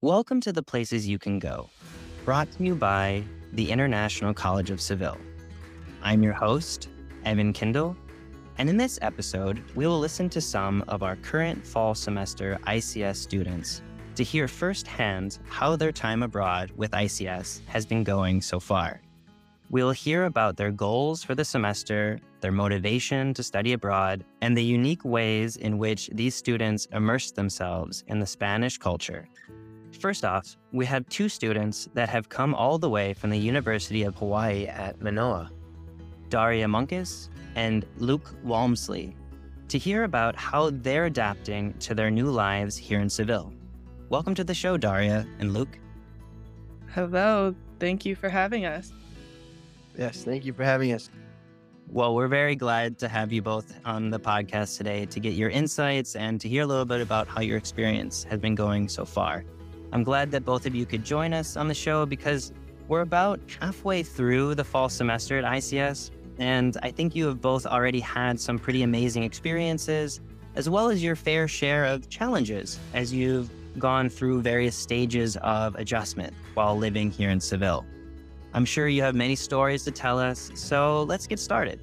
Welcome to the places you can go, brought to you by the International College of Seville. I'm your host, Evan Kindle, and in this episode, we will listen to some of our current fall semester ICS students to hear firsthand how their time abroad with ICS has been going so far. We'll hear about their goals for the semester, their motivation to study abroad, and the unique ways in which these students immerse themselves in the Spanish culture. First off, we have two students that have come all the way from the University of Hawaii at Manoa Daria Monkus and Luke Walmisley, to hear about how they're adapting to their new lives here in Seville. Welcome to the show, Daria and Luke. Hello. Thank you for having us. Yes, thank you for having us. Well, we're very glad to have you both on the podcast today to get your insights and to hear a little bit about how your experience has been going so far. I'm glad that both of you could join us on the show because we're about halfway through the fall semester at ICS, and I think you have both already had some pretty amazing experiences, as well as your fair share of challenges as you've gone through various stages of adjustment while living here in Seville. I'm sure you have many stories to tell us, so let's get started.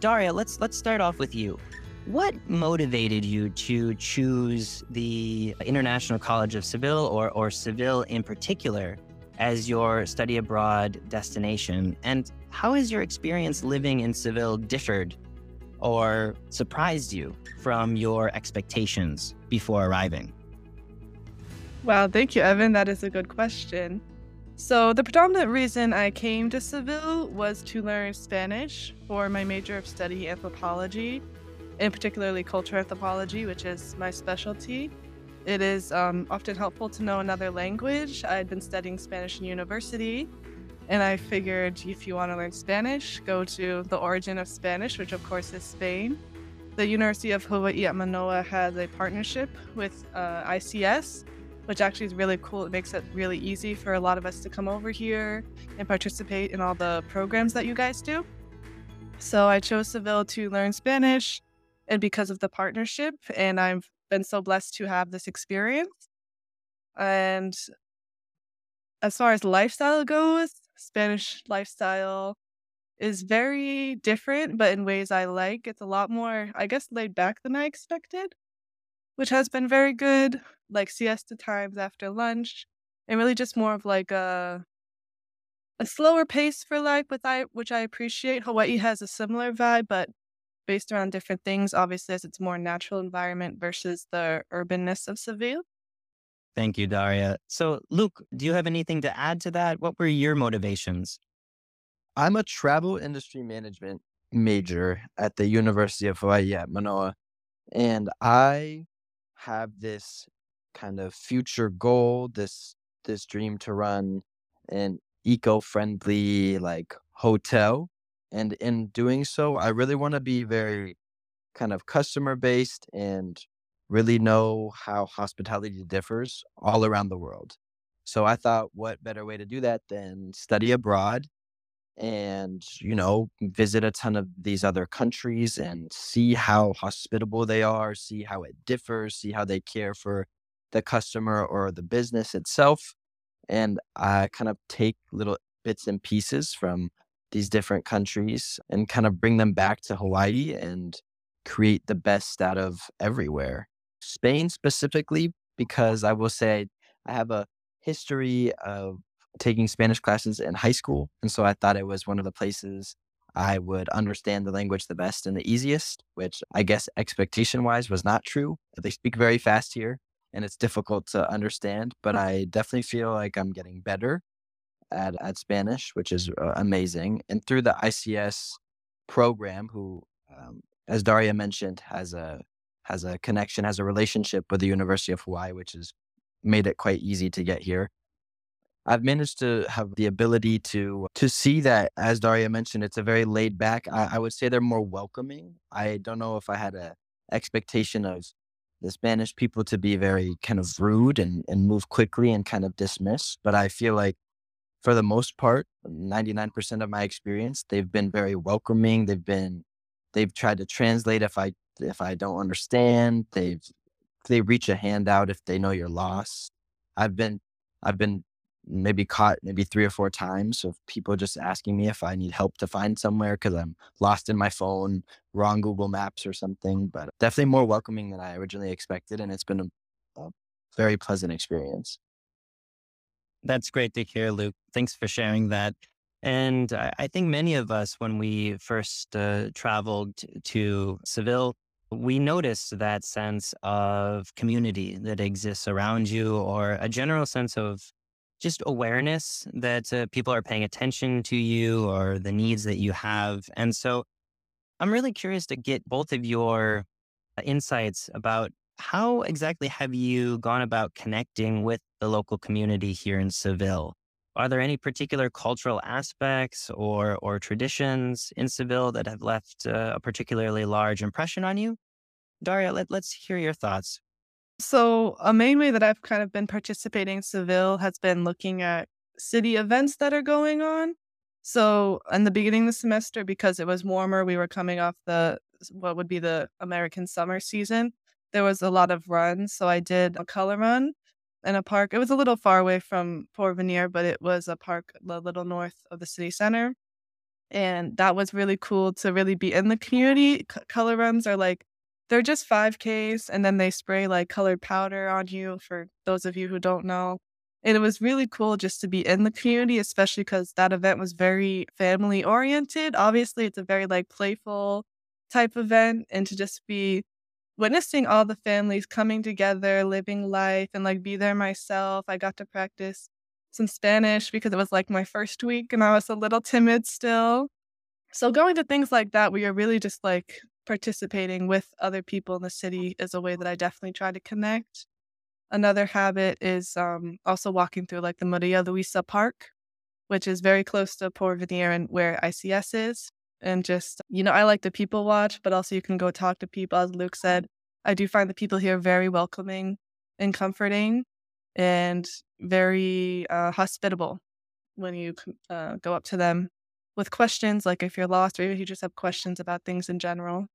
Daria, let's let's start off with you. What motivated you to choose the International College of Seville or, or Seville in particular as your study abroad destination? And how has your experience living in Seville differed or surprised you from your expectations before arriving? Wow, thank you, Evan. That is a good question. So, the predominant reason I came to Seville was to learn Spanish for my major of study, anthropology, and particularly cultural anthropology, which is my specialty. It is um, often helpful to know another language. I had been studying Spanish in university, and I figured if you want to learn Spanish, go to the origin of Spanish, which of course is Spain. The University of Hawaii at Manoa has a partnership with uh, ICS, which actually is really cool. It makes it really easy for a lot of us to come over here and participate in all the programs that you guys do. So I chose Seville to learn Spanish and because of the partnership, and I've been so blessed to have this experience. And as far as lifestyle goes, Spanish lifestyle is very different, but in ways I like. It's a lot more, I guess, laid back than I expected which has been very good, like siesta times after lunch, and really just more of like a a slower pace for life, with I which I appreciate. Hawaii has a similar vibe, but based around different things. Obviously, as it's more natural environment versus the urbanness of Seville. Thank you, Daria. So, Luke, do you have anything to add to that? What were your motivations? I'm a travel industry management major at the University of Hawaii at Manoa. And I have this kind of future goal, this this dream to run an eco-friendly like hotel. And in doing so, I really want to be very kind of customer based and really know how hospitality differs all around the world. So I thought, what better way to do that than study abroad and you know visit a ton of these other countries and see how hospitable they are see how it differs see how they care for the customer or the business itself and i kind of take little bits and pieces from these different countries and kind of bring them back to hawaii and create the best out of everywhere spain specifically because i will say i have a history of taking Spanish classes in high school. And so I thought it was one of the places I would understand the language the best and the easiest, which I guess expectation wise was not true. They speak very fast here and it's difficult to understand, but I definitely feel like I'm getting better at, at Spanish, which is uh, amazing. And through the ICS program, who, um, as Daria mentioned, has a has a connection, has a relationship with the University of Hawaii, which has made it quite easy to get here. I've managed to have the ability to to see that, as Daria mentioned, it's a very laid back. I, I would say they're more welcoming. I don't know if I had a expectation of the Spanish people to be very kind of rude and, and move quickly and kind of dismiss. But I feel like for the most part, 99% of my experience, they've been very welcoming. They've been, they've tried to translate if I, if I don't understand. They've, they reach a hand out if they know you're lost. I've been I've been maybe caught maybe three or four times of people just asking me if I need help to find somewhere because I'm lost in my phone, wrong Google Maps or something. But definitely more welcoming than I originally expected, and it's been a, a very pleasant experience. That's great to hear, Luke. Thanks for sharing that. And I, think many of us, when we first uh, traveled to Seville, we noticed that sense of community that exists around you, or a general sense of just awareness that uh, people are paying attention to you or the needs that you have. And so I'm really curious to get both of your uh, insights about how exactly have you gone about connecting with the local community here in Seville? Are there any particular cultural aspects or, or traditions in Seville that have left uh, a particularly large impression on you? Daria, let, let's hear your thoughts. So, a main way that I've kind of been participating in Seville has been looking at city events that are going on. So, in the beginning of the semester, because it was warmer, we were coming off the what would be the American summer season. There was a lot of runs. So, I did a color run in a park. It was a little far away from Port Porvenir, but it was a park a little north of the city center. And that was really cool to really be in the community. C- color runs are like they're just 5Ks and then they spray like colored powder on you for those of you who don't know. And it was really cool just to be in the community, especially because that event was very family oriented. Obviously, it's a very like playful type event and to just be witnessing all the families coming together, living life and like be there myself. I got to practice some Spanish because it was like my first week and I was a little timid still. So going to things like that where you're really just like participating with other people in the city is a way that I definitely try to connect. Another habit is um, also walking through like the Maria Luisa Park, which is very close to Porvenir and where ICS is. And just, you know, I like to people watch, but also you can go talk to people. As Luke said, I do find the people here very welcoming and comforting and very uh, hospitable when you uh, go up to them with questions, like if you're lost or even if you just have questions about things in general.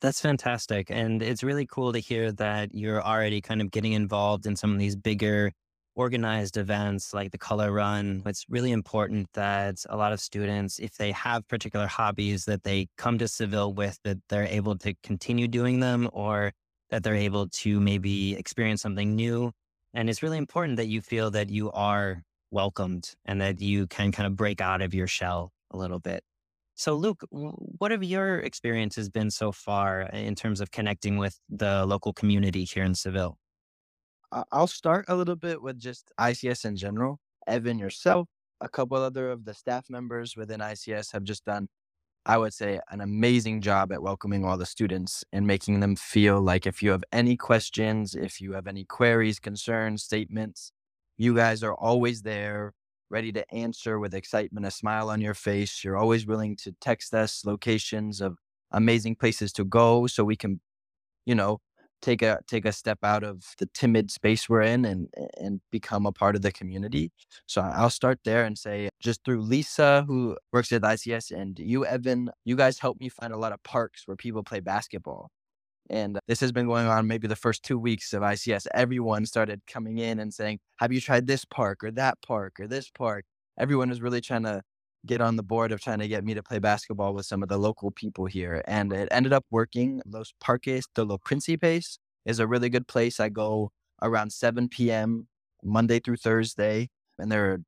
That's fantastic. And it's really cool to hear that you're already kind of getting involved in some of these bigger organized events like the color run. It's really important that a lot of students, if they have particular hobbies that they come to Seville with, that they're able to continue doing them or that they're able to maybe experience something new. And it's really important that you feel that you are welcomed and that you can kind of break out of your shell a little bit. So, Luke, what have your experiences been so far in terms of connecting with the local community here in Seville? I'll start a little bit with just ICS in general. Evan, yourself, a couple other of the staff members within ICS have just done, I would say, an amazing job at welcoming all the students and making them feel like if you have any questions, if you have any queries, concerns, statements, you guys are always there ready to answer with excitement, a smile on your face. You're always willing to text us locations of amazing places to go so we can, you know, take a take a step out of the timid space we're in and and become a part of the community. So I'll start there and say just through Lisa who works at ICS and you Evan, you guys helped me find a lot of parks where people play basketball. And this has been going on maybe the first two weeks of ICS. Everyone started coming in and saying, Have you tried this park or that park or this park? Everyone was really trying to get on the board of trying to get me to play basketball with some of the local people here. And it ended up working. Los Parques de los Principes is a really good place. I go around 7 p.m. Monday through Thursday. And there are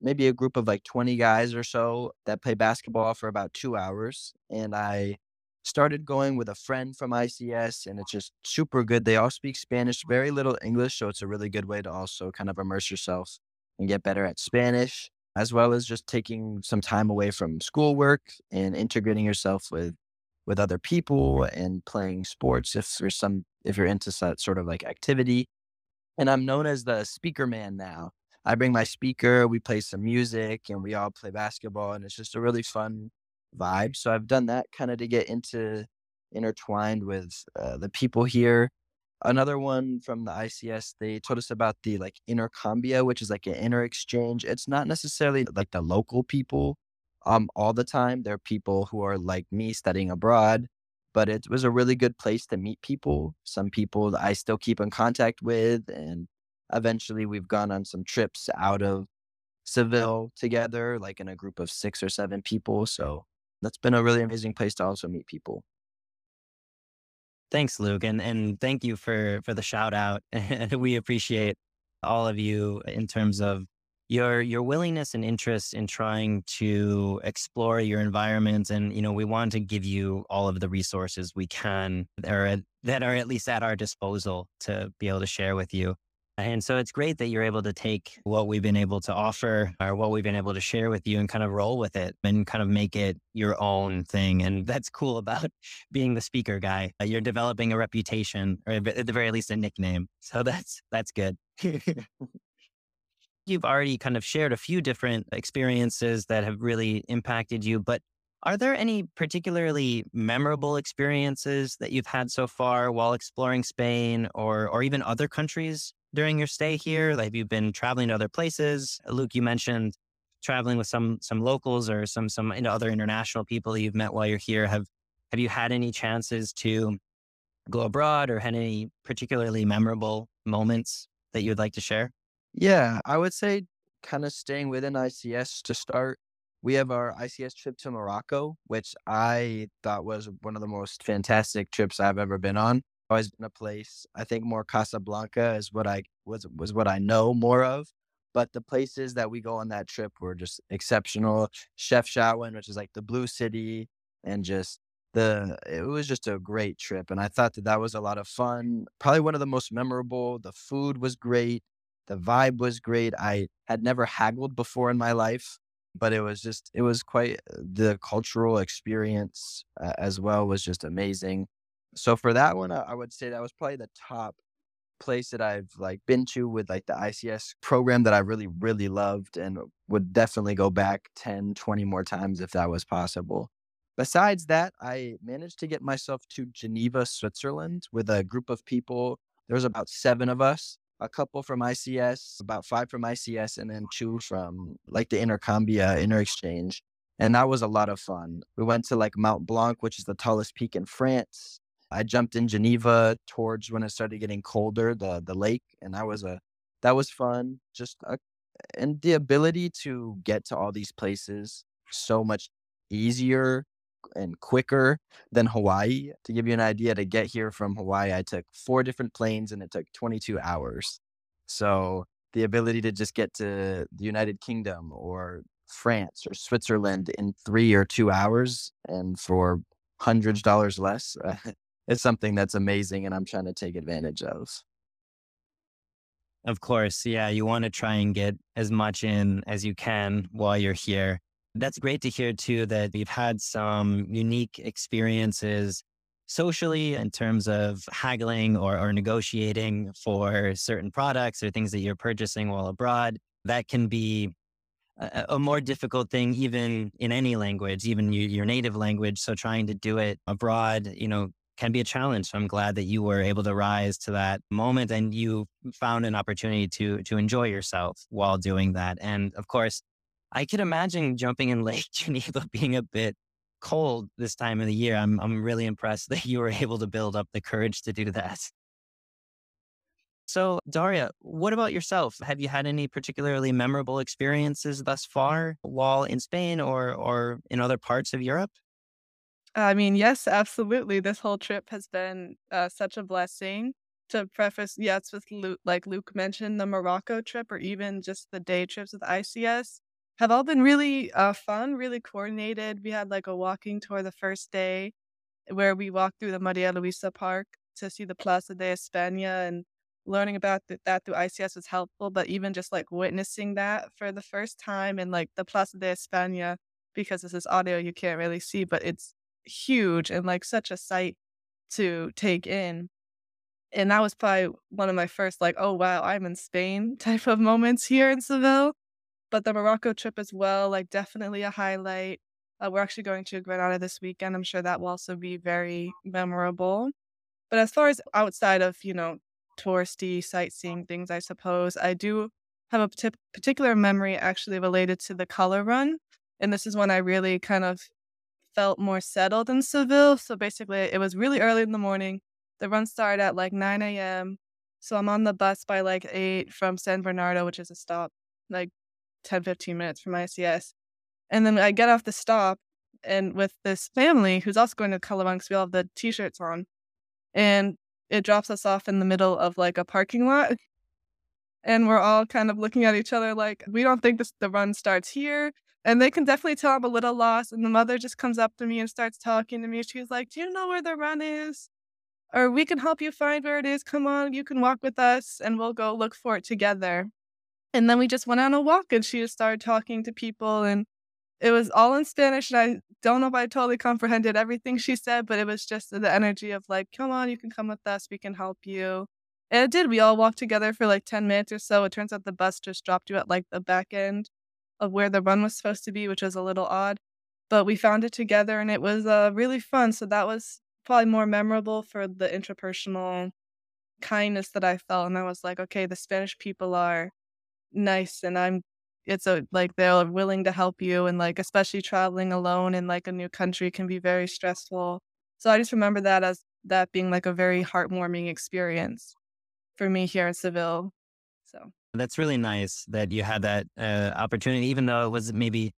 maybe a group of like 20 guys or so that play basketball for about two hours. And I started going with a friend from ICS, and it's just super good. They all speak Spanish, very little English, so it's a really good way to also kind of immerse yourself and get better at Spanish, as well as just taking some time away from schoolwork and integrating yourself with with other people and playing sports if there's some if you're into that sort of like activity. And I'm known as the speaker man now. I bring my speaker, we play some music, and we all play basketball, and it's just a really fun vibe. So I've done that kind of to get into intertwined with uh, the people here. Another one from the ICS, they told us about the like intercambia, which is like an inter exchange. It's not necessarily like the local people um all the time. There are people who are like me studying abroad but it was a really good place to meet people. Some people I still keep in contact with, and eventually we've gone on some trips out of Seville together, like in a group of six or seven people. So that's been a really amazing place to also meet people. Thanks, Luke, and and thank you for for the shout out. And we appreciate all of you in terms of your your willingness and interest in trying to explore your environment and you know we want to give you all of the resources we can that are, that are at least at our disposal to be able to share with you and so it's great that you're able to take what we've been able to offer or what we've been able to share with you and kind of roll with it and kind of make it your own thing. And that's cool about being the speaker guy. Uh, you're developing a reputation or at the very least a nickname. So that's that's good. You've already kind of shared a few different experiences that have really impacted you, but are there any particularly memorable experiences that you've had so far while exploring Spain or or even other countries during your stay here? Have you been traveling to other places? Uh, Luke, you mentioned traveling with some some locals or some some you know, other international people you've met while you're here. Have have you had any chances to go abroad or had any particularly memorable moments that you'd like to share? Yeah, I would say kind of staying within ICS to start. We have our ICS trip to Morocco, which I thought was one of the most fantastic trips I've ever been on. Always been a place. I think more Casablanca is what I was was what I know more of. But the places that we go on that trip were just exceptional. Chefchaouen, which is like the blue city, and just the it was just a great trip and i thought that that was a lot of fun probably one of the most memorable the food was great the vibe was great i had never haggled before in my life but it was just it was quite uh, the cultural experience uh, as well was just amazing so for that one I, would say that was probably the top place that i've like been to with like the ics program that i really really loved and would definitely go back 10 20 more times if that was possible Besides that, I managed to get myself to Geneva, Switzerland with a group of people. There was about seven of us, a couple from ICS, about five from ICS, and then two from like the Intercambia Interexchange. And that was a lot of fun. We went to like Mount Blanc, which is the tallest peak in France. I jumped in Geneva towards when it started getting colder, the the lake, and that was a that was fun. Just a, and the ability to get to all these places so much easier and quicker than Hawaii. To give you an idea, to get here from Hawaii, I took four different planes and it took 22 hours. So the ability to just get to the United Kingdom or France or Switzerland in three or two hours and for hundreds of dollars less uh, is something that's amazing and I'm trying to take advantage of. Of course. Yeah. You want to try and get as much in as you can while you're here. That's great to hear too that you've had some unique experiences socially in terms of haggling or, or negotiating for certain products or things that you're purchasing while abroad. That can be a, a more difficult thing, even in any language, even your, your native language. So trying to do it abroad, you know, can be a challenge. So I'm glad that you were able to rise to that moment and you found an opportunity to to enjoy yourself while doing that. And of course, I could imagine jumping in Lake Geneva being a bit cold this time of the year. I'm I'm really impressed that you were able to build up the courage to do that. So, Daria, what about yourself? Have you had any particularly memorable experiences thus far while in Spain or or in other parts of Europe? I mean, yes, absolutely. This whole trip has been uh, such a blessing. To preface, yes, with Luke, like Luke mentioned, the Morocco trip or even just the day trips with ICS have all been really uh, fun, really coordinated. We had like a walking tour the first day where we walked through the Maria Luisa Park to see the Plaza de España and learning about th- that through ICS was helpful. But even just like witnessing that for the first time and like the Plaza de España, because this is audio, you can't really see, but it's huge and like such a sight to take in. And that was probably one of my first, like, oh, wow, I'm in Spain type of moments here in Seville. But the Morocco trip as well, like definitely a highlight. Uh, we're actually going to Granada this weekend. I'm sure that will also be very memorable. But as far as outside of, you know, touristy sightseeing things, I suppose, I do have a p- particular memory actually related to the color run. And this is when I really kind of felt more settled in Seville. So basically, it was really early in the morning. The run started at like 9 a.m. So I'm on the bus by like 8 from San Bernardo, which is a stop, like 10, 15 minutes from ICS. And then I get off the stop and with this family who's also going to color run because we all have the t shirts on. And it drops us off in the middle of like a parking lot. And we're all kind of looking at each other like, we don't think this, the run starts here. And they can definitely tell I'm a little lost. And the mother just comes up to me and starts talking to me. She's like, Do you know where the run is? Or we can help you find where it is. Come on, you can walk with us and we'll go look for it together. And then we just went on a walk and she just started talking to people and it was all in Spanish. And I don't know if I totally comprehended everything she said, but it was just the energy of like, come on, you can come with us. We can help you. And it did. We all walked together for like 10 minutes or so. It turns out the bus just dropped you at like the back end of where the run was supposed to be, which was a little odd. But we found it together and it was uh, really fun. So that was probably more memorable for the interpersonal kindness that I felt. And I was like, okay, the Spanish people are nice and I'm it's a like they're willing to help you and like especially traveling alone in like a new country can be very stressful. So I just remember that as that being like a very heartwarming experience for me here in Seville. So that's really nice that you had that uh, opportunity, even though it was maybe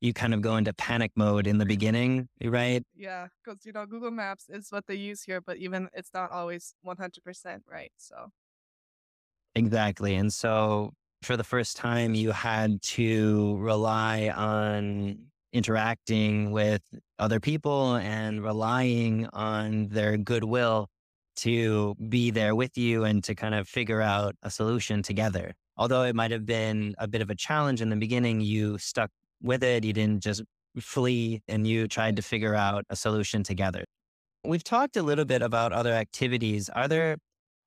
you kind of go into panic mode in the beginning, right? Yeah, because you know Google Maps is what they use here, but even it's not always one hundred percent right. So exactly, and so for the first time, you had to rely on interacting with other people and relying on their goodwill to be there with you and to kind of figure out a solution together. Although it might have been a bit of a challenge in the beginning, you stuck with it. You didn't just flee and you tried to figure out a solution together. We've talked a little bit about other activities. Are there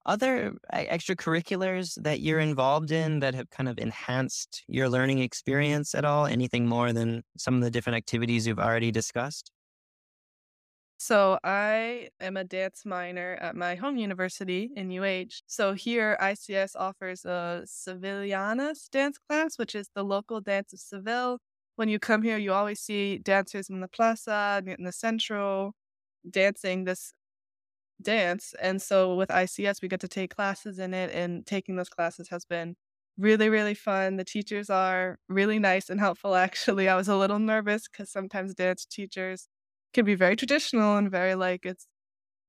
other extracurriculars that you're involved in that have kind of enhanced your learning experience at all? Anything more than some of the different activities you've already discussed? So, I am a dance minor at my home university in UH. So, here ICS offers a Sevillanas dance class, which is the local dance of Seville. When you come here, you always see dancers in the plaza, in the central, dancing this dance. And so with ICS, we get to take classes in it, and taking those classes has been really, really fun. The teachers are really nice and helpful, actually. I was a little nervous because sometimes dance teachers can be very traditional and very like it's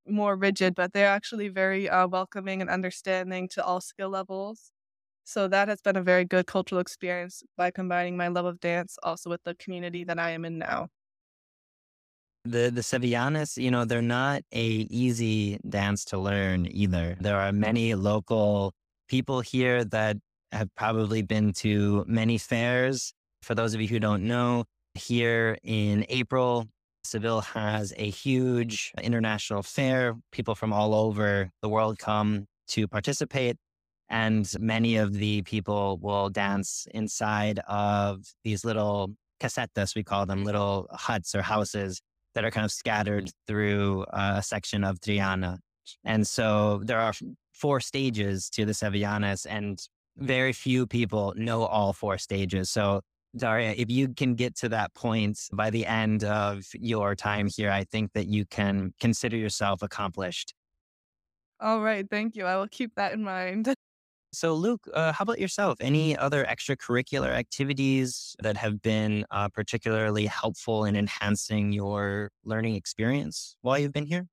more rigid, but they're actually very uh, welcoming and understanding to all skill levels. So that has been a very good cultural experience by combining my love of dance also with the community that I am in now. The the Sevillanas, you know, they're not a easy dance to learn either. There are many local people here that have probably been to many fairs. For those of you who don't know, here in April, Seville has a huge international fair. People from all over the world come to participate. And many of the people will dance inside of these little casetas, we call them little huts or houses that are kind of scattered through uh, a section of Triana. And so there are four stages to the Sevillanas, and very few people know all four stages. So, Daria, if you can get to that point by the end of your time here, I think that you can consider yourself accomplished. All right. Thank you. I will keep that in mind. So, Luke, uh, how about yourself? Any other extracurricular activities that have been uh, particularly helpful in enhancing your learning experience while you've been here?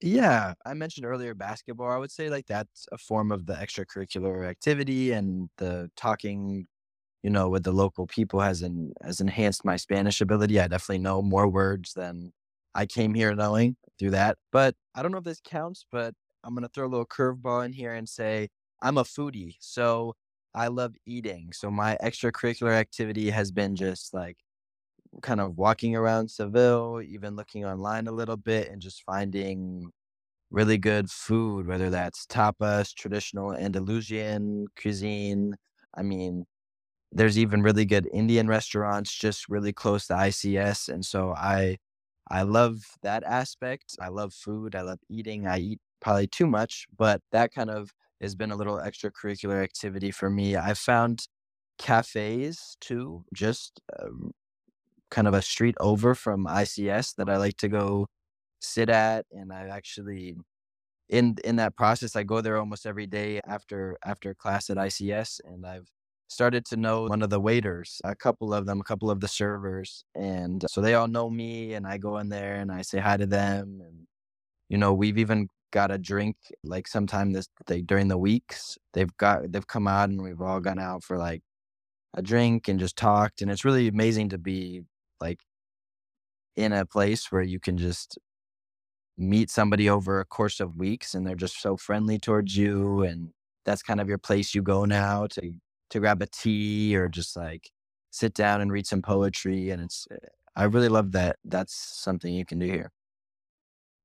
Yeah, I mentioned earlier basketball. I would say like that's a form of the extracurricular activity and the talking, you know, with the local people has en- has enhanced my Spanish ability. I definitely know more words than I came here knowing through that. But I don't know if this counts, but I'm gonna throw a little curveball in here and say I'm a foodie, so I love eating. So my extracurricular activity has been just like kind of walking around Seville, even looking online a little bit and just finding really good food, whether that's tapas, traditional Andalusian cuisine. I mean, there's even really good Indian restaurants just really close to ICS. And so I I love that aspect. I love food. I love eating. I eat probably too much, but that kind of has been a little extracurricular activity for me. I found cafes too, just um, kind of a street over from ICS that I like to go sit at, and I actually in in that process I go there almost every day after after class at ICS, and I've started to know one of the waiters, a couple of them, a couple of the servers, and uh, so they all know me, and I go in there and I say hi to them, and you know we've even got a drink like sometime this they during the weeks they've got they've come out and we've all gone out for like a drink and just talked and it's really amazing to be like in a place where you can just meet somebody over a course of weeks and they're just so friendly towards you and that's kind of your place you go now to to grab a tea or just like sit down and read some poetry and it's eh, i really love that. That's something you can do here.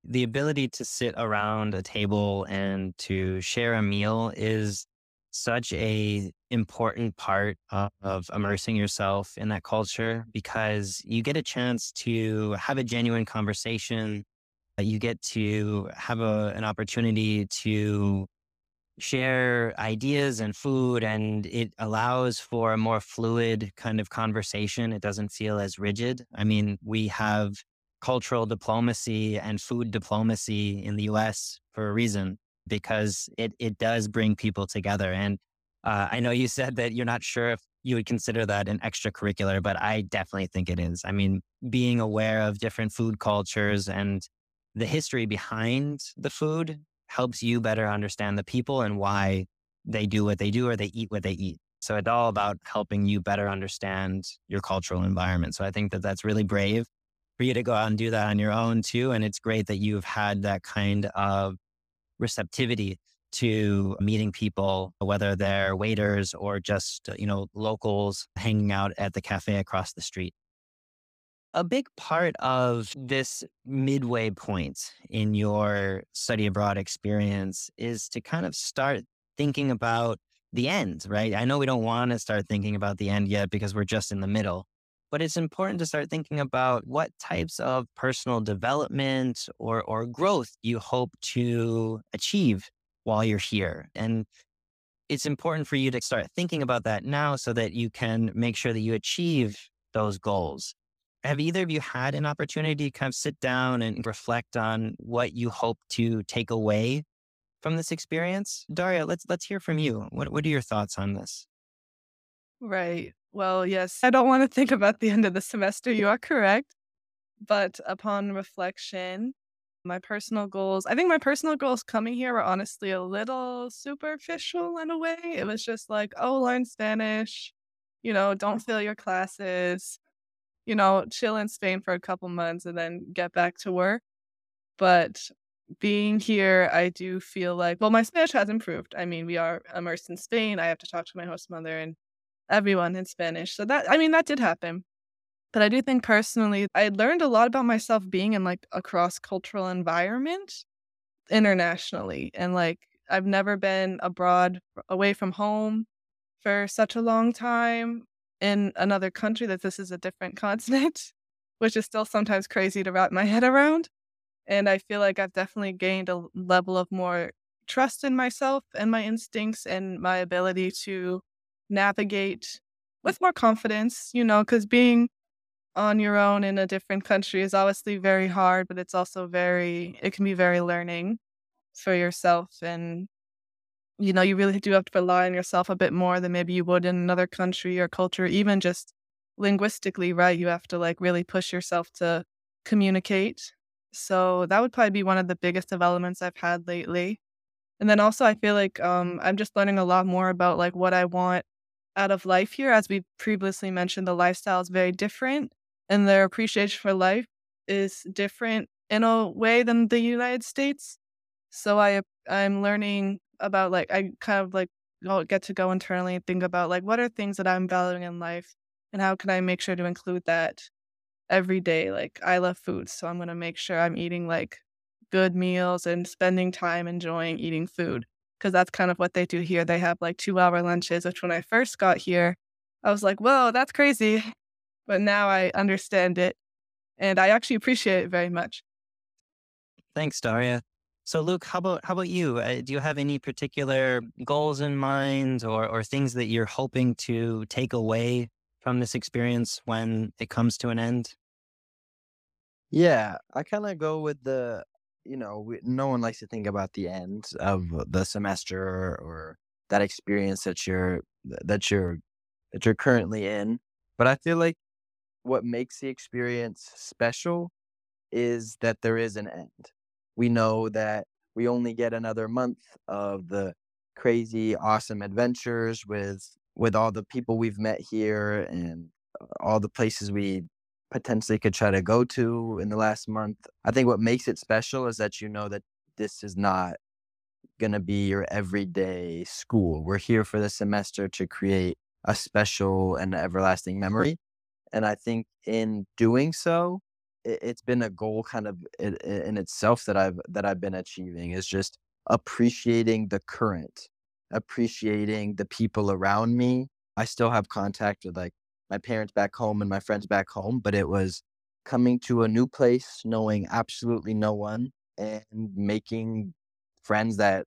The ability to sit around a table and to share a meal is such a important part of, of immersing yourself in that culture because you get a chance to have a genuine conversation you get to have a, an opportunity to share ideas and food and it allows for a more fluid kind of conversation it doesn't feel as rigid i mean we have cultural diplomacy and food diplomacy in the US for a reason because it, it does bring people together. And uh, I know you said that you're not sure if you would consider that an extracurricular, but I definitely think it is. I mean, being aware of different food cultures and the history behind the food helps you better understand the people and why they do what they do or they eat what they eat. So it's all about helping you better understand your cultural environment. So I think that that's really brave for you to go out and do that on your own too. And it's great that you've had that kind of receptivity to meeting people, whether they're waiters or just, you know, locals hanging out at the cafe across the street. A big part of this midway point in your study abroad experience is to kind of start thinking about the end, right? I know we don't want to start thinking about the end yet because we're just in the middle, but it's important to start thinking about what types of personal development or, or growth you hope to achieve while you're here. And it's important for you to start thinking about that now so that you can make sure that you achieve those goals. Have either of you had an opportunity to kind of sit down and reflect on what you hope to take away from this experience? Daria, let's let's hear from you. What what are your thoughts on this? Right. Well, yes, I don't want to think about the end of the semester. You are correct. But upon reflection, my personal goals, I think my personal goals coming here were honestly a little superficial in a way. It was just like, oh, learn Spanish, you know, don't fail your classes, you know, chill in Spain for a couple months and then get back to work. But being here, I do feel like, well, my Spanish has improved. I mean, we are immersed in Spain. I have to talk to my host mother and everyone in Spanish. So that I mean that did happen. But I do think personally I learned a lot about myself being in like a cross-cultural environment internationally and like I've never been abroad away from home for such a long time in another country that this is a different continent, which is still sometimes crazy to wrap my head around. And I feel like I've definitely gained a level of more trust in myself and my instincts and my ability to navigate with more confidence, you know, because being on your own in a different country is obviously very hard, but it's also very, it can be very learning for yourself. And, you know, you really do have to rely on yourself a bit more than maybe you would in another country or culture, even just linguistically, right? You have to like really push yourself to communicate. So that would probably be one of the biggest developments I've had lately. And then also I feel like um, I'm just learning a lot more about like what I want out of life here. As we previously mentioned, the lifestyle is very different and their appreciation for life is different in a way than the United States. So I I'm learning about like I kind of like get to go internally and think about like what are things that I'm valuing in life and how can I make sure to include that every day. Like I love food, so I'm gonna make sure I'm eating like good meals and spending time enjoying eating food because that's kind of what they do here. They have like two hour lunches, which when I first got here, I was like, whoa, that's crazy. But now I understand it and I actually appreciate it very much. Thanks, Daria. So, Luke, how about how about you? Uh, do you have any particular goals in mind, or or things that you're hoping to take away from this experience when it comes to an end? Yeah, I kind of go with the, you know, we, no one likes to think about the end of the semester or, or that experience that you're that you're that you're currently in. But I feel like what makes the experience special is that there is an end. We know that we only get another month of the crazy awesome adventures with with all the people we've met here and uh, all the places we potentially could try to go to in the last month. I think what makes it special is that you know that this is not going to be your everyday school. We're here for the semester to create a special and everlasting memory. And I think in doing so, it, has been a goal kind of in, in itself that I've that I've been achieving is just appreciating the current, appreciating the people around me. I still have contact with like my parents back home and my friends back home, but it was coming to a new place, knowing absolutely no one, and making friends that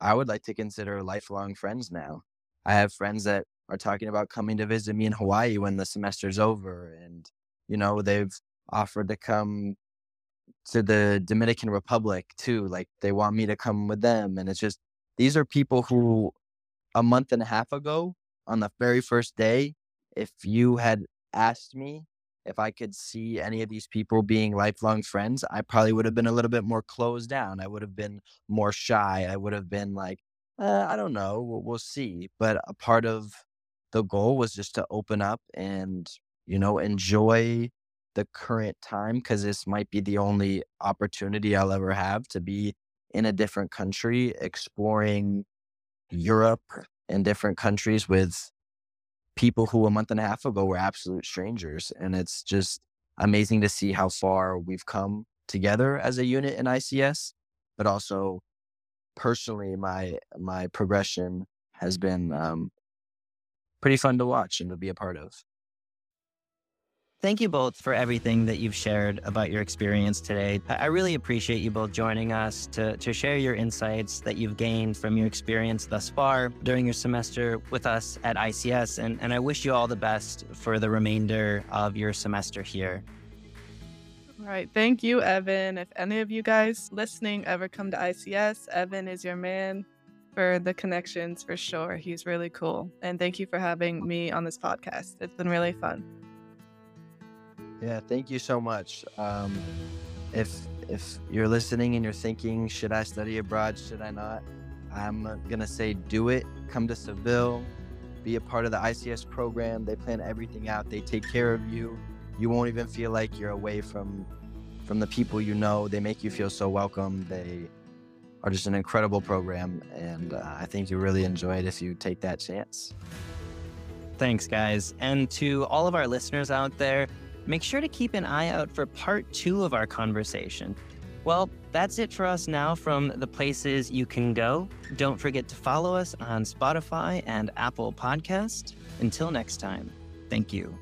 I would like to consider lifelong friends now. I have friends that are talking about coming to visit me in Hawaii when the semester's over. And, you know, they've offered to come to the Dominican Republic too. Like they want me to come with them. And it's just, these are people who a month and a half ago on the very first day, if you had asked me if I could see any of these people being lifelong friends, I probably would have been a little bit more closed down. I would have been more shy. I would have been like, uh, I don't know, we'll, we'll see. But a part of the goal was just to open up and, you know, enjoy the current time because this might be the only opportunity I'll ever have to be in a different country, exploring Europe and different countries with people who a month and a half ago were absolute strangers. And it's just amazing to see how far we've come together as a unit in ICS, but also personally, my my progression has been um, pretty fun to watch and to be a part of. Thank you both for everything that you've shared about your experience today. I really appreciate you both joining us to, to share your insights that you've gained from your experience thus far during your semester with us at ICS. And, and I wish you all the best for the remainder of your semester here. All right. Thank you, Evan. If any of you guys listening ever come to ICS, Evan is your man for the connections for sure. He's really cool. And thank you for having me on this podcast. It's been really fun. Yeah, thank you so much. Um, if if you're listening and you're thinking, should I study abroad? Should I not? I'm gonna say, do it. Come to Seville, be a part of the ICS program. They plan everything out. They take care of you. You won't even feel like you're away from from the people you know. They make you feel so welcome. They are just an incredible program, and uh, I think you really enjoy it if you take that chance. Thanks, guys. And to all of our listeners out there, make sure to keep an eye out for part two of our conversation. Well, that's it for us now from the places you can go. Don't forget to follow us on Spotify and Apple Podcast. Until next time, thank you.